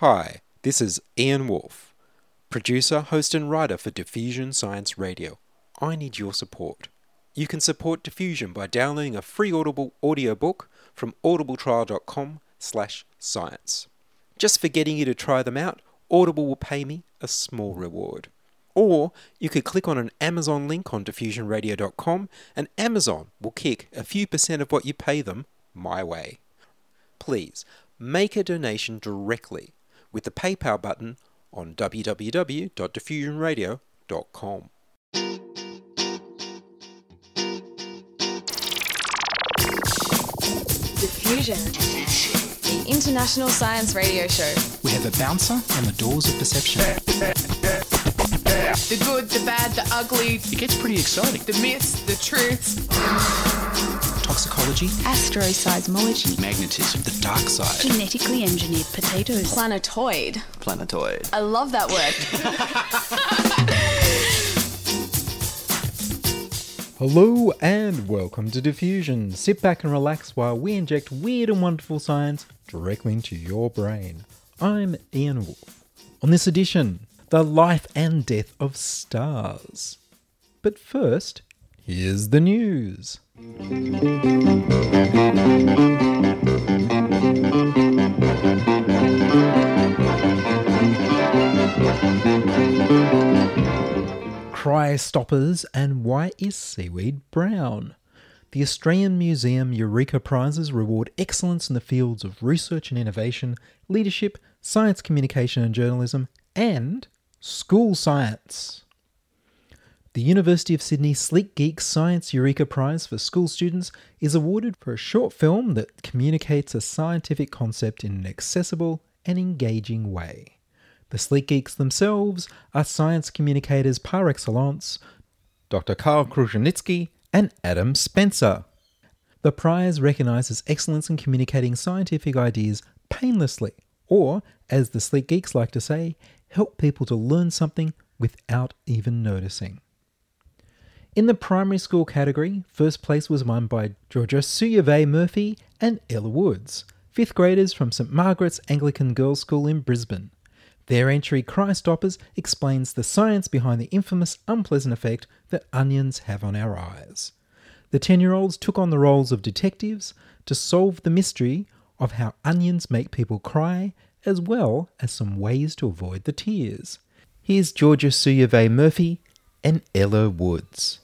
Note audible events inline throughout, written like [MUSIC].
Hi, this is Ian Woolf, producer, host, and writer for Diffusion Science Radio. I need your support. You can support Diffusion by downloading a free Audible audiobook from audibletrial.com slash science. Just for getting you to try them out, Audible will pay me a small reward. Or you could click on an Amazon link on diffusionradio.com and Amazon will kick a few percent of what you pay them my way. Please make a donation directly with the PayPal button on www.diffusionradio.com. Diffusion. The international science radio show. We have a bouncer on the doors of perception. The good, the bad, the ugly, It gets pretty exciting. the myths, the truths. Toxicology, Asteroseismology. magnetism, the dark side. Genetically engineered potatoes. Planetoid. Planetoid. I love that word. [LAUGHS] Hello and welcome to Diffusion. Sit back and relax while we inject weird and wonderful science directly into your brain. I'm Ian Woolf. On this edition, the life and death of stars. But first, here's the news. Cry stoppers and why is seaweed brown? The Australian Museum Eureka Prizes reward excellence in the fields of research and innovation, leadership, science communication and journalism, and school science. The University of Sydney Sleek Geek Science Eureka Prize for school students is awarded for a short film that communicates a scientific concept in an accessible and engaging way. The Sleek Geeks themselves are science communicators par excellence, Dr. Karl Kruszelnicki and Adam Spencer. The prize recognises excellence in communicating scientific ideas painlessly, or, as the Sleek Geeks like to say, help people to learn something without even noticing. In the primary school category, first place was won by Georgia Suyave Murphy and Ella Woods, fifth graders from St Margaret's Anglican Girls' School in Brisbane. Their entry, Cry Stoppers, explains the science behind the infamous unpleasant effect that onions have on our eyes. The 10 year olds took on the roles of detectives to solve the mystery of how onions make people cry, as well as some ways to avoid the tears. Here's Georgia Suyave Murphy and Ella Woods.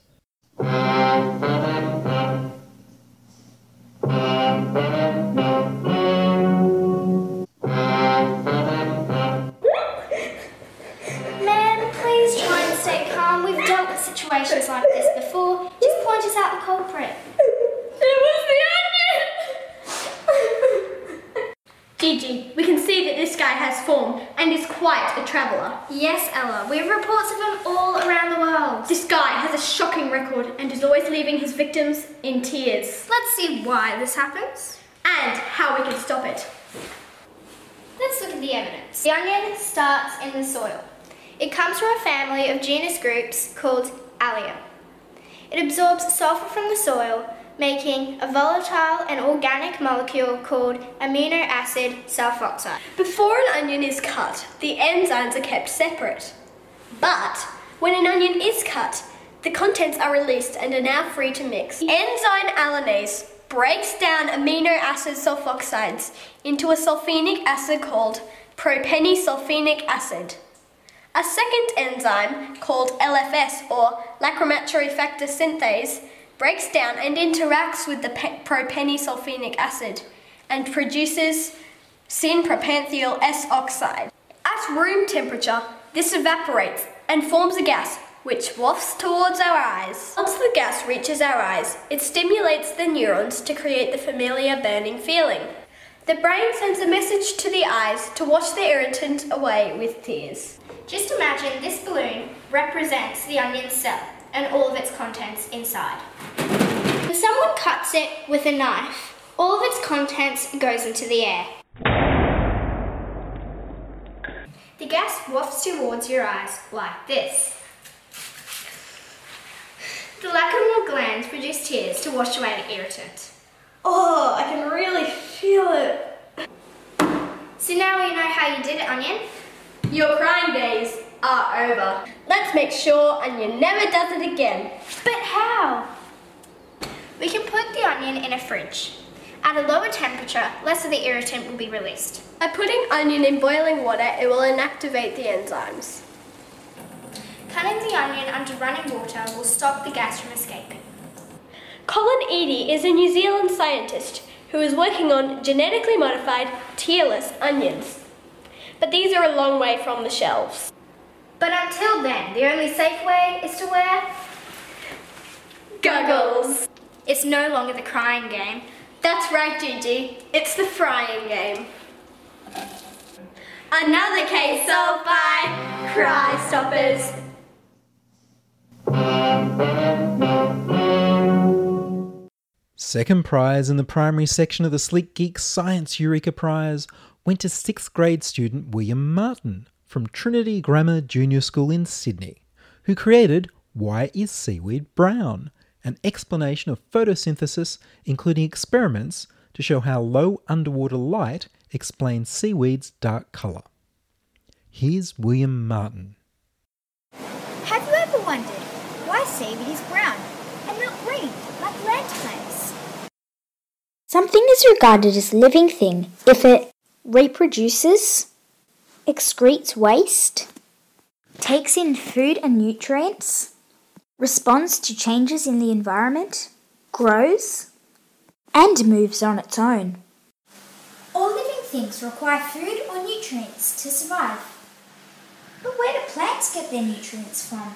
Situations like this before. Just point us out the culprit. It was the onion! Gigi, we can see that this guy has form and is quite a traveller. Yes, Ella. We have reports of him all around the world. This guy has a shocking record and is always leaving his victims in tears. Let's see why this happens. And how we can stop it. Let's look at the evidence. The onion starts in the soil. It comes from a family of genus groups called Allium. It absorbs sulfur from the soil, making a volatile and organic molecule called amino acid sulfoxide. Before an onion is cut, the enzymes are kept separate. But when an onion is cut, the contents are released and are now free to mix. The Enzyme alliinase breaks down amino acid sulfoxides into a sulfenic acid called propenesulfenic acid. A second enzyme called LFS or lacrimatory factor synthase breaks down and interacts with the pe- propenesulfenic acid and produces syn-propanethiol S oxide. At room temperature, this evaporates and forms a gas which wafts towards our eyes. Once the gas reaches our eyes, it stimulates the neurons to create the familiar burning feeling. The brain sends a message to the eyes to wash the irritant away with tears. Just imagine this balloon represents the onion cell and all of its contents inside. When someone cuts it with a knife, all of its contents goes into the air. The gas wafts towards your eyes like this. The lacrimal glands produce tears to wash away the irritant. Oh, I can really feel it. So now we know how you did it, Onion. Your crying days are over. Let's make sure Onion never does it again. But how? We can put the onion in a fridge. At a lower temperature, less of the irritant will be released. By putting onion in boiling water, it will inactivate the enzymes. Cutting the onion under running water will stop the gas from escaping. Colin Eady is a New Zealand scientist who is working on genetically modified tearless onions. But these are a long way from the shelves. But until then, the only safe way is to wear. Goggles! It's no longer the crying game. That's right, Gigi. It's the frying game. Another case solved by Cry Stoppers. Second prize in the primary section of the Sleek Geek Science Eureka Prize went to 6th grade student William Martin from Trinity Grammar Junior School in Sydney, who created Why is Seaweed Brown? An explanation of photosynthesis, including experiments to show how low underwater light explains seaweed's dark colour. Here's William Martin. Have you ever wondered why seaweed is brown and not green like land plants? Something is regarded as a living thing if it reproduces, excretes waste, takes in food and nutrients, responds to changes in the environment, grows, and moves on its own. All living things require food or nutrients to survive. But where do plants get their nutrients from?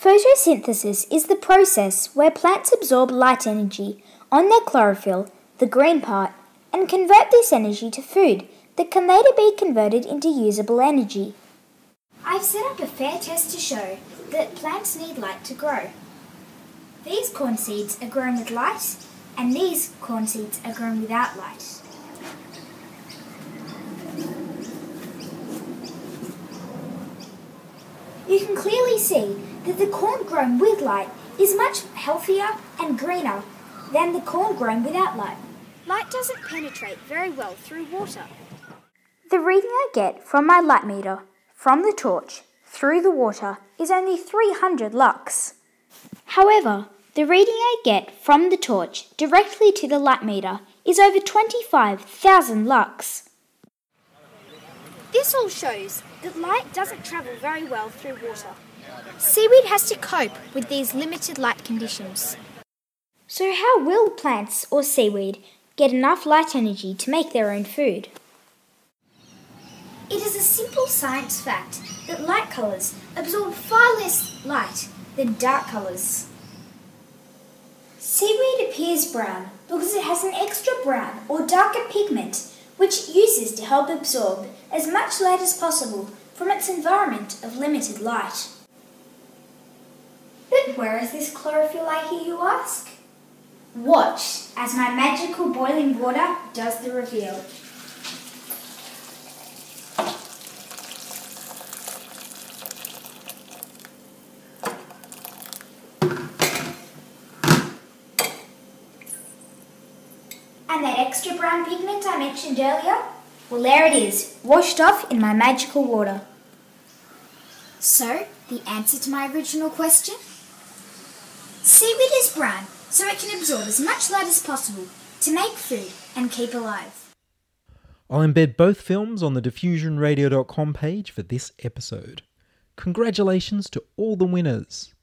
Photosynthesis is the process where plants absorb light energy on their chlorophyll, the green part, and convert this energy to food that can later be converted into usable energy. I've set up a fair test to show that plants need light to grow. These corn seeds are grown with light, and these corn seeds are grown without light. You can clearly see that the corn grown with light is much healthier and greener than the corn grown without light. Light doesn't penetrate very well through water. The reading I get from my light meter, from the torch, through the water is only 300 lux. However, the reading I get from the torch directly to the light meter is over 25,000 lux. This all shows that light doesn't travel very well through water. Seaweed has to cope with these limited light conditions. So, how will plants or seaweed get enough light energy to make their own food? It is a simple science fact that light colours absorb far less light than dark colours. Seaweed appears brown because it has an extra brown or darker pigment which it uses to help absorb as much light as possible from its environment of limited light. But where is this chlorophyll, I hear you ask? Watch as my magical boiling water does the reveal. And that extra brown pigment I mentioned earlier? Well, there it is, washed off in my magical water. So, the answer to my original question? Seaweed is brown, so it can absorb as much light as possible to make food and keep alive. I'll embed both films on the diffusionradio.com page for this episode. Congratulations to all the winners.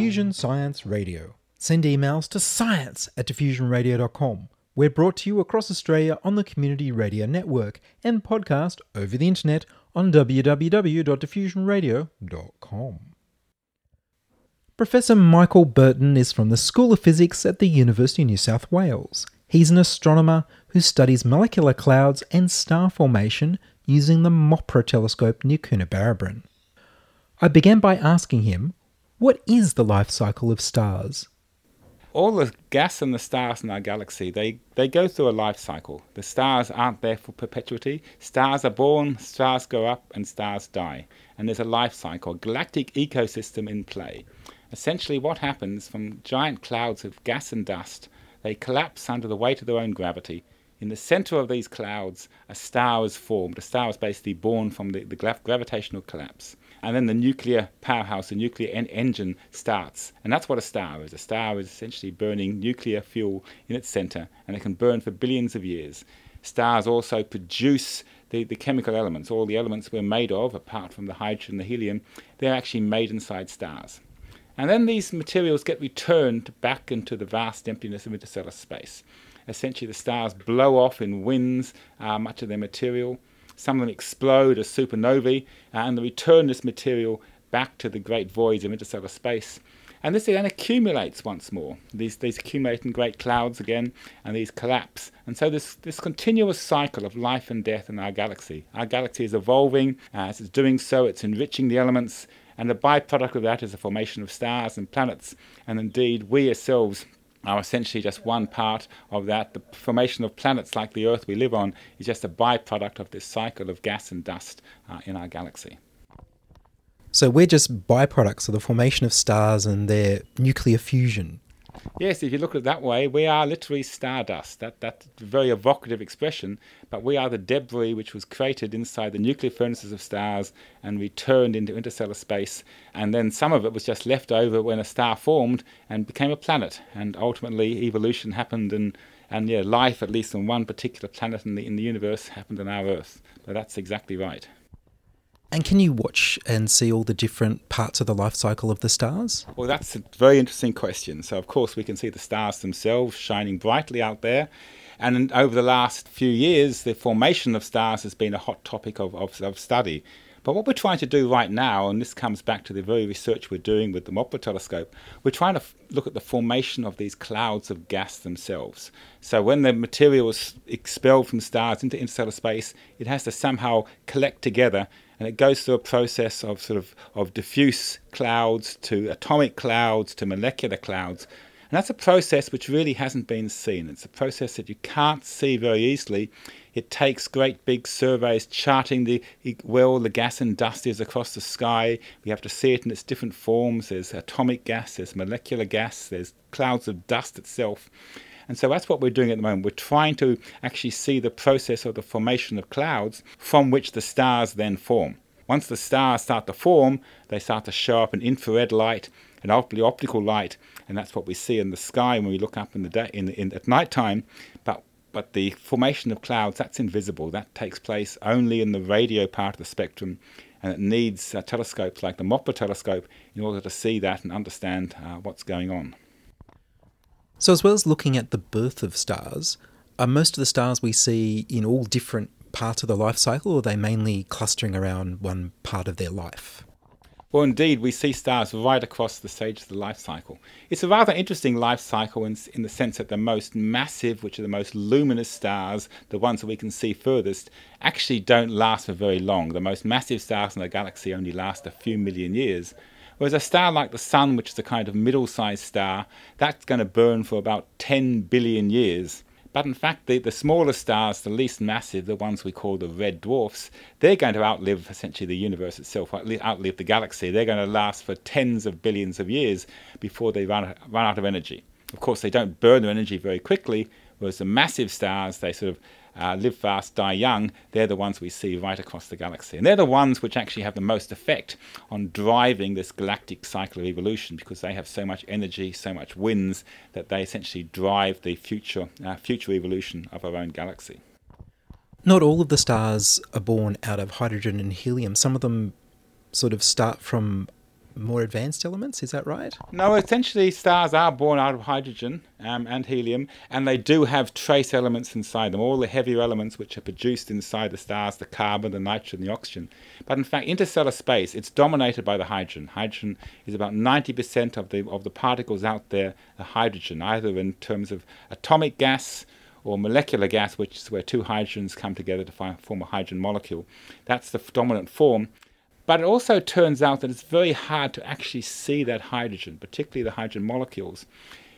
Diffusion Science Radio. Send emails to science at diffusionradio.com. We're brought to you across Australia on the Community Radio Network and podcast over the internet on www.diffusionradio.com. Professor Michael Burton is from the School of Physics at the University of New South Wales. He's an astronomer who studies molecular clouds and star formation using the MOPRA telescope near Coonabarabran. I began by asking him, what is the life cycle of stars? all the gas and the stars in our galaxy, they, they go through a life cycle. The stars aren't there for perpetuity. Stars are born, stars go up, and stars die. And there's a life cycle, a galactic ecosystem in play. Essentially, what happens from giant clouds of gas and dust, they collapse under the weight of their own gravity. In the center of these clouds, a star is formed. A star is basically born from the, the gravitational collapse and then the nuclear powerhouse, the nuclear en- engine starts. And that's what a star is. A star is essentially burning nuclear fuel in its center, and it can burn for billions of years. Stars also produce the, the chemical elements, all the elements we're made of, apart from the hydrogen the helium, they're actually made inside stars. And then these materials get returned back into the vast emptiness of interstellar space. Essentially, the stars blow off in winds uh, much of their material some of them explode as supernovae, uh, and they return this material back to the great voids of interstellar space. And this then accumulates once more. These, these accumulate in great clouds again, and these collapse. And so this, this continuous cycle of life and death in our galaxy. Our galaxy is evolving. Uh, as it's doing so, it's enriching the elements, and the byproduct of that is the formation of stars and planets. And indeed, we ourselves are essentially just one part of that. The formation of planets like the Earth we live on is just a byproduct of this cycle of gas and dust uh, in our galaxy. So we're just byproducts of the formation of stars and their nuclear fusion. Yes, if you look at it that way, we are literally stardust. That that's a very evocative expression, but we are the debris which was created inside the nuclear furnaces of stars and returned into interstellar space. And then some of it was just left over when a star formed and became a planet. And ultimately, evolution happened, and and yeah, life, at least on one particular planet in the in the universe, happened on our Earth. But that's exactly right. And can you watch and see all the different parts of the life cycle of the stars? Well, that's a very interesting question. So, of course, we can see the stars themselves shining brightly out there. And over the last few years, the formation of stars has been a hot topic of, of, of study. But what we're trying to do right now, and this comes back to the very research we're doing with the MOPRA telescope, we're trying to f- look at the formation of these clouds of gas themselves. So when the material is expelled from stars into interstellar space, it has to somehow collect together and it goes through a process of sort of, of diffuse clouds to atomic clouds to molecular clouds. And that's a process which really hasn't been seen. It's a process that you can't see very easily. It takes great big surveys charting the where all the gas and dust is across the sky. We have to see it in its different forms. There's atomic gas, there's molecular gas, there's clouds of dust itself. And so that's what we're doing at the moment. We're trying to actually see the process of the formation of clouds from which the stars then form. Once the stars start to form, they start to show up in infrared light and optical light, and that's what we see in the sky when we look up in the day in, in at night time. But but the formation of clouds that's invisible. That takes place only in the radio part of the spectrum, and it needs uh, telescopes like the MOPRA telescope in order to see that and understand uh, what's going on. So, as well as looking at the birth of stars, are most of the stars we see in all different parts of the life cycle, or are they mainly clustering around one part of their life? Well, indeed, we see stars right across the stage of the life cycle. It's a rather interesting life cycle in, in, the sense that the most massive, which are the most luminous stars, the ones that we can see furthest, actually don't last for very long. The most massive stars in the galaxy only last a few million years, Whereas a star like the Sun, which is a kind of middle sized star, that's going to burn for about 10 billion years. But in fact, the, the smaller stars, the least massive, the ones we call the red dwarfs, they're going to outlive essentially the universe itself, outlive the galaxy. They're going to last for tens of billions of years before they run, run out of energy. Of course, they don't burn their energy very quickly, whereas the massive stars, they sort of uh, live fast, die young, they're the ones we see right across the galaxy. And they're the ones which actually have the most effect on driving this galactic cycle of evolution because they have so much energy, so much winds, that they essentially drive the future, uh, future evolution of our own galaxy. Not all of the stars are born out of hydrogen and helium. Some of them sort of start from more advanced elements. Is that right? No, essentially, stars are born out of hydrogen um, and helium, and they do have trace elements inside them, all the heavier elements which are produced inside the stars the carbon, the nitrogen, the oxygen. But in fact, interstellar space, it's dominated by the hydrogen. Hydrogen is about 90% of the, of the particles out there are hydrogen, either in terms of atomic gas or molecular gas, which is where two hydrogens come together to form a hydrogen molecule. That's the dominant form. But it also turns out that it's very hard to actually see that hydrogen, particularly the hydrogen molecules.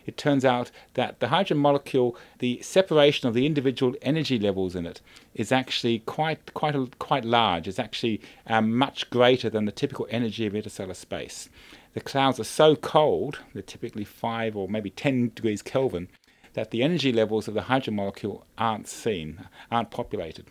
It turns out that the hydrogen molecule, the separation of the individual energy levels in it, is actually quite quite quite large. It's actually um, much greater than the typical energy of interstellar space. The clouds are so cold, they're typically five or maybe ten degrees Kelvin, that the energy levels of the hydrogen molecule aren't seen, aren't populated.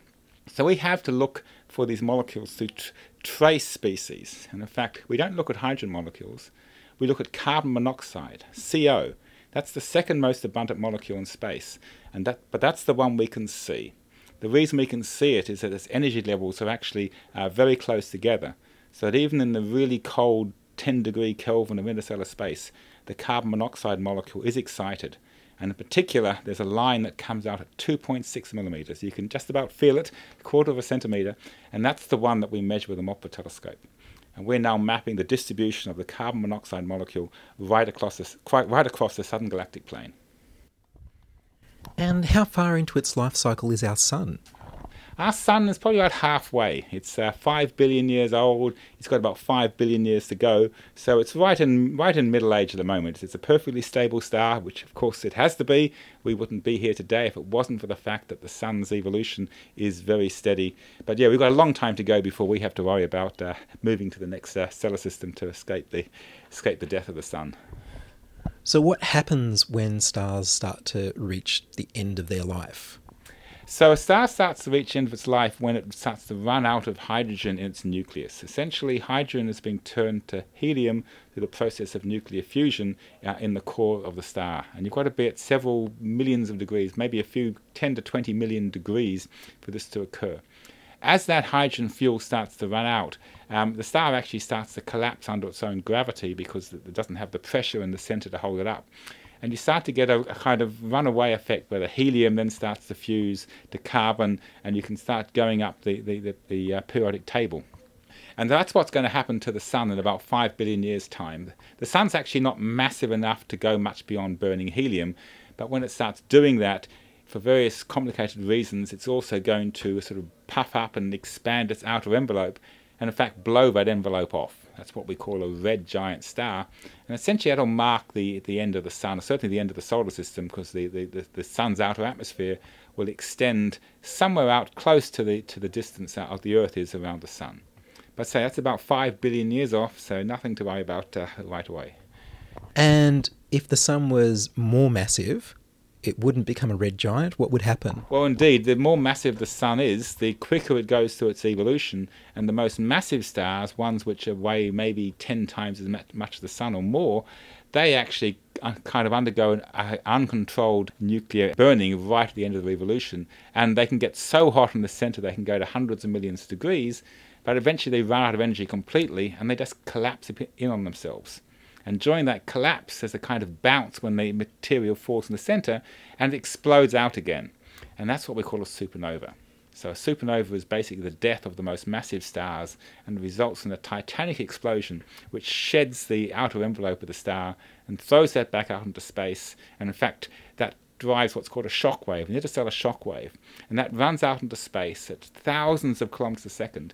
So we have to look for these molecules tr- trace species. And in fact, we don't look at hydrogen molecules, we look at carbon monoxide, CO. That's the second most abundant molecule in space, and that, but that's the one we can see. The reason we can see it is that its energy levels are actually uh, very close together, so that even in the really cold 10 degree Kelvin of interstellar space, the carbon monoxide molecule is excited and in particular, there's a line that comes out at 2.6 millimeters. You can just about feel it, a quarter of a centimeter, and that's the one that we measure with the MOPRA telescope. And we're now mapping the distribution of the carbon monoxide molecule right across this, right across the southern galactic plane. And how far into its life cycle is our sun? Our sun is probably about halfway. It's uh, five billion years old. It's got about five billion years to go. So it's right in right in middle age at the moment. It's a perfectly stable star, which of course it has to be. We wouldn't be here today if it wasn't for the fact that the sun's evolution is very steady. But yeah, we've got a long time to go before we have to worry about uh, moving to the next uh, stellar system to escape the escape the death of the sun. So what happens when stars start to reach the end of their life? So a star starts to reach end of its life when it starts to run out of hydrogen in its nucleus. Essentially, hydrogen is being turned to helium through the process of nuclear fusion uh, in the core of the star. And you've got to be at several millions of degrees, maybe a few 10 to 20 million degrees for this to occur. As that hydrogen fuel starts to run out, um, the star actually starts to collapse under its own gravity because it doesn't have the pressure in the center to hold it up and you start to get a, a, kind of runaway effect where the helium then starts to fuse to carbon, and you can start going up the, the, the, the uh, periodic table. And that's what's going to happen to the sun in about 5 billion years' time. The sun's actually not massive enough to go much beyond burning helium, but when it starts doing that, for various complicated reasons, it's also going to sort of puff up and expand its outer envelope, and in fact blow that envelope off. That's what we call a red giant star. And essentially, that'll mark the, the end of the sun, or certainly the end of the solar system, because the, the, the, the sun's outer atmosphere will extend somewhere out close to the, to the distance of the Earth is around the sun. But say that's about 5 billion years off, so nothing to worry about uh, right away. And if the sun was more massive, it wouldn't become a red giant, what would happen? Well, indeed, the more massive the sun is, the quicker it goes through its evolution. And the most massive stars, ones which weigh maybe 10 times as much as the sun or more, they actually kind of undergo an uh, uncontrolled nuclear burning right at the end of the evolution. And they can get so hot in the center they can go to hundreds of millions of degrees, but eventually they run out of energy completely and they just collapse in on themselves. And during that collapse, there's a kind of bounce when the material falls in the center and it explodes out again. And that's what we call a supernova. So a supernova is basically the death of the most massive stars and results in a titanic explosion which sheds the outer envelope of the star and throws that back out into space. And in fact, that drives what's called a shock wave, an interstellar shock wave. And that runs out into space at thousands of kilometers a second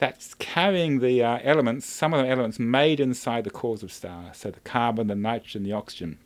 that's carrying the uh, elements, some of the elements made inside the cores of stars, so the carbon, the nitrogen, the oxygen.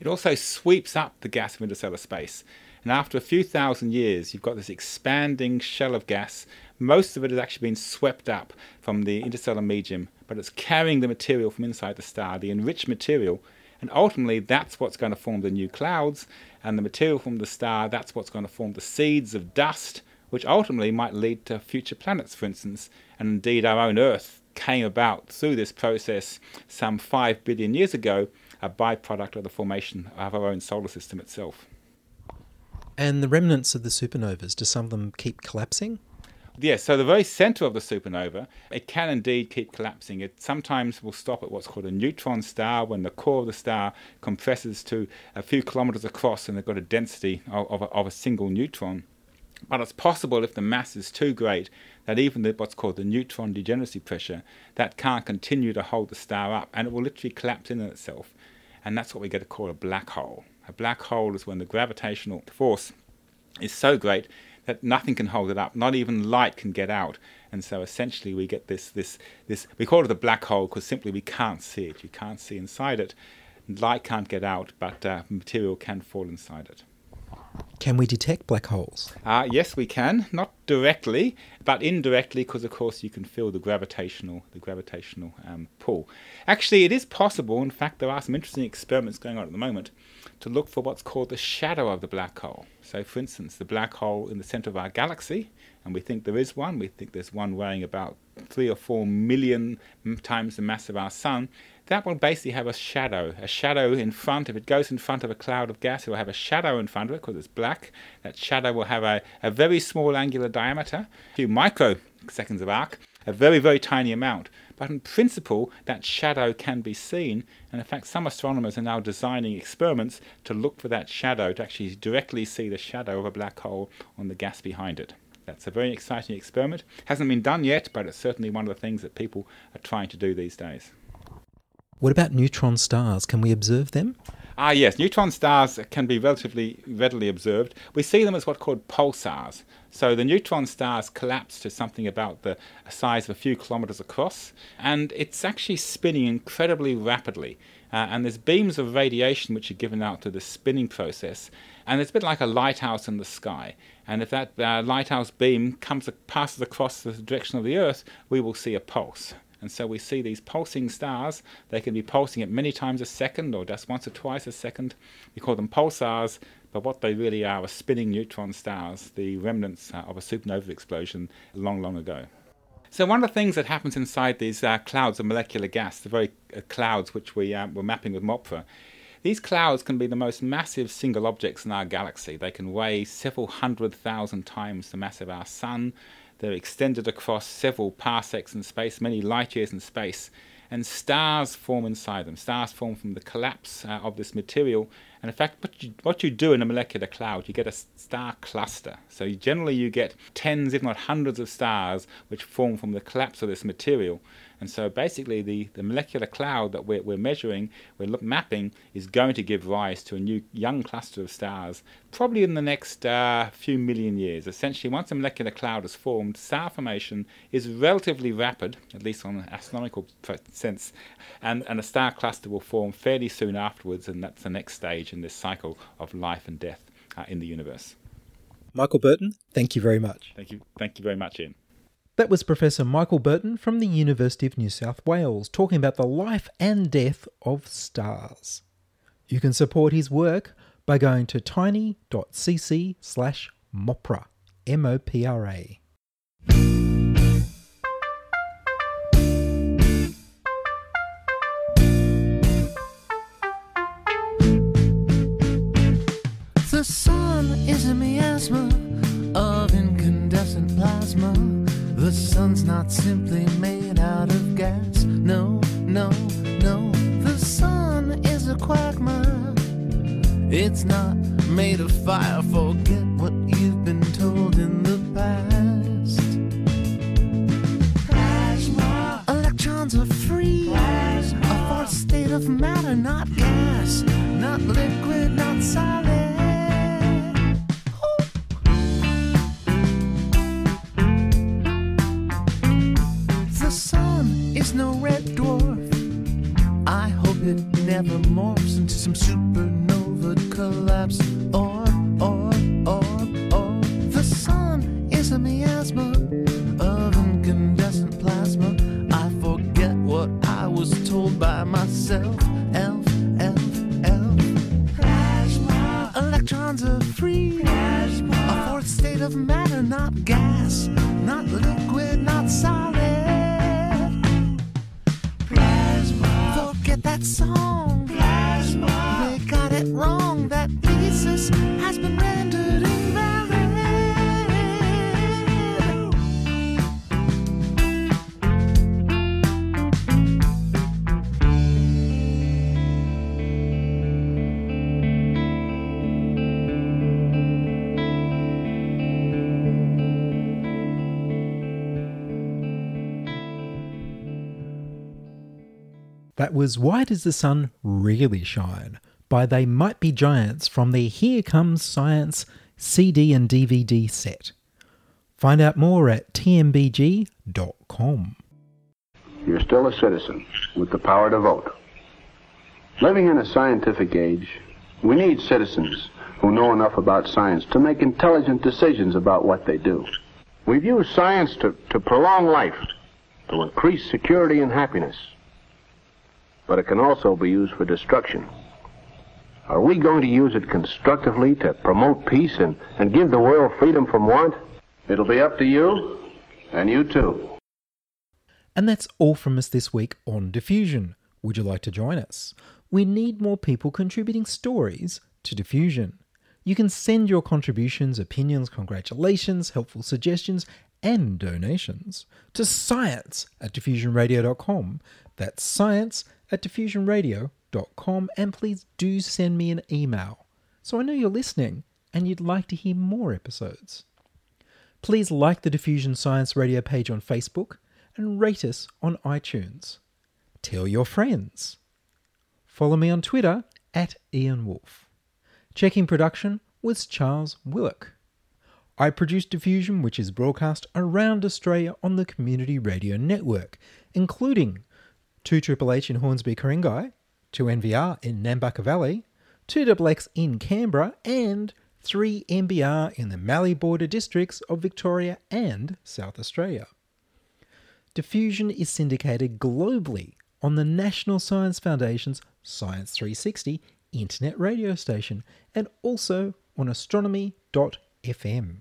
It also sweeps up the gas of interstellar space. And after a few thousand years, you've got this expanding shell of gas. Most of it has actually been swept up from the interstellar medium, but it's carrying the material from inside the star, the enriched material. And ultimately, that's what's going to form the new clouds. And the material from the star, that's what's going to form the seeds of dust which ultimately might lead to future planets, for instance. And indeed, our own Earth came about through this process some 5 billion years ago, a byproduct of the formation of our own solar system itself. And the remnants of the supernovas, do some of them keep collapsing? Yes, so the very center of the supernova, it can indeed keep collapsing. It sometimes will stop at what's called a neutron star when the core of the star compresses to a few kilometers across and they've got a density of, of, a, of a single neutron. But it's possible if the mass is too great that even the, what's called the neutron degeneracy pressure, that can't continue to hold the star up and it will literally collapse in on itself. And that's what we get to call a black hole. A black hole is when the gravitational force is so great that nothing can hold it up. Not even light can get out. And so essentially we get this, this, this we call it a black hole because simply we can't see it. You can't see inside it. Light can't get out, but uh, material can fall inside it. Can we detect black holes? Uh, yes, we can. Not directly, but indirectly, because of course you can feel the gravitational, the gravitational um, pull. Actually, it is possible. In fact, there are some interesting experiments going on at the moment to look for what's called the shadow of the black hole. So, for instance, the black hole in the center of our galaxy, and we think there is one. We think there's one weighing about three or four million times the mass of our sun that will basically have a shadow, a shadow in front. If it goes in front of a cloud of gas, it will have a shadow in front of it because it's black. That shadow will have a, a very small angular diameter, a few microseconds of arc, a very, very tiny amount. But in principle, that shadow can be seen, and in fact, some astronomers are now designing experiments to look for that shadow, to actually directly see the shadow of a black hole on the gas behind it. That's a very exciting experiment. Hasn't been done yet, but it's certainly one of the things that people are trying to do these days. What about neutron stars? Can we observe them? Ah, yes, neutron stars can be relatively readily observed. We see them as what's called pulsars. So the neutron stars collapse to something about the size of a few kilometers across, and it's actually spinning incredibly rapidly. Uh, and there's beams of radiation which are given out to the spinning process, and it's a bit like a lighthouse in the sky. And if that uh, lighthouse beam comes passes across the direction of the Earth, we will see a pulse. And so we see these pulsing stars. They can be pulsing at many times a second or just once or twice a second. We call them pulsars, but what they really are are spinning neutron stars, the remnants uh, of a supernova explosion long, long ago. So one of the things that happens inside these uh, clouds of molecular gas, the very uh, clouds which we uh, were mapping with MOPRA, these clouds can be the most massive single objects in our galaxy. They can weigh several hundred thousand times the mass of our Sun. They're extended across several parsecs in space, many light years in space, and stars form inside them. Stars form from the collapse uh, of this material. And in fact, what you, what you do in a molecular cloud, you get a star cluster. So you, generally, you get tens, if not hundreds, of stars which form from the collapse of this material. And so basically, the, the molecular cloud that we're, we're measuring, we're look, mapping, is going to give rise to a new young cluster of stars, probably in the next uh, few million years. Essentially, once a molecular cloud is formed, star formation is relatively rapid, at least on an astronomical sense, and, and a star cluster will form fairly soon afterwards, and that's the next stage in this cycle of life and death uh, in the universe. Michael Burton, thank you very much. Thank you, thank you very much, Ian. That was Professor Michael Burton from the University of New South Wales talking about the life and death of stars. You can support his work by going to tiny.cc slash mopra, M-O-P-R-A. The sun is a miasma of incandescent plasma. The sun's not simply made out of gas. No, no, no. The sun is a quagmire. It's not made of fire. Forget was told by myself. That was Why Does the Sun Really Shine? by They Might Be Giants from their Here Comes Science CD and DVD set. Find out more at tmbg.com. You're still a citizen with the power to vote. Living in a scientific age, we need citizens who know enough about science to make intelligent decisions about what they do. We've used science to, to prolong life, to increase security and happiness. But it can also be used for destruction. Are we going to use it constructively to promote peace and, and give the world freedom from want? It'll be up to you, and you too. And that's all from us this week on Diffusion. Would you like to join us? We need more people contributing stories to Diffusion. You can send your contributions, opinions, congratulations, helpful suggestions, and donations to science at diffusionradio.com. That's science at diffusionradio.com. And please do send me an email so I know you're listening and you'd like to hear more episodes. Please like the Diffusion Science Radio page on Facebook and rate us on iTunes. Tell your friends. Follow me on Twitter at Ian Woolf. Checking production was Charles Willock. I produce Diffusion, which is broadcast around Australia on the Community Radio Network, including 2 Triple H in Hornsby Ku-ring-gai, 2NVR in Nambucca Valley, 2XX in Canberra, and 3MBR in the Mallee border districts of Victoria and South Australia. Diffusion is syndicated globally on the National Science Foundation's Science 360 internet radio station and also on astronomy.fm.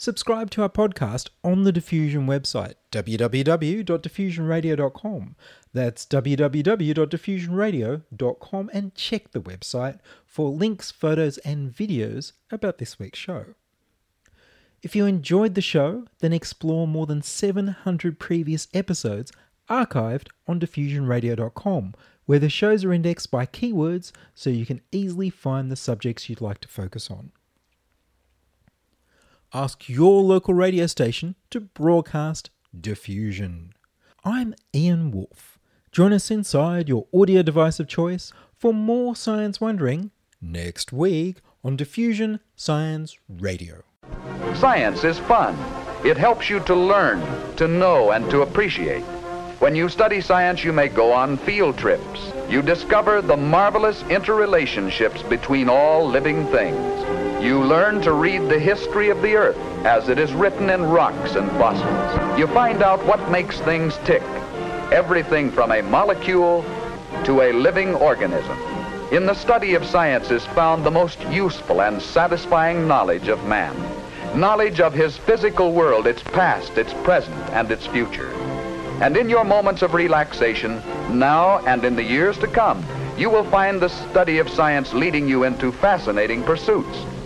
Subscribe to our podcast on the Diffusion website, www.diffusionradio.com. That's www.diffusionradio.com and check the website for links, photos, and videos about this week's show. If you enjoyed the show, then explore more than 700 previous episodes archived on diffusionradio.com, where the shows are indexed by keywords so you can easily find the subjects you'd like to focus on. Ask your local radio station to broadcast Diffusion. I'm Ian Woolf. Join us inside your audio device of choice for more science wondering next week on Diffusion Science Radio. Science is fun. It helps you to learn, to know, and to appreciate. When you study science, you may go on field trips. You discover the marvelous interrelationships between all living things. You learn to read the history of the earth as it is written in rocks and fossils. You find out what makes things tick. Everything from a molecule to a living organism. In the study of science is found the most useful and satisfying knowledge of man. Knowledge of his physical world, its past, its present, and its future. And in your moments of relaxation, now and in the years to come, you will find the study of science leading you into fascinating pursuits.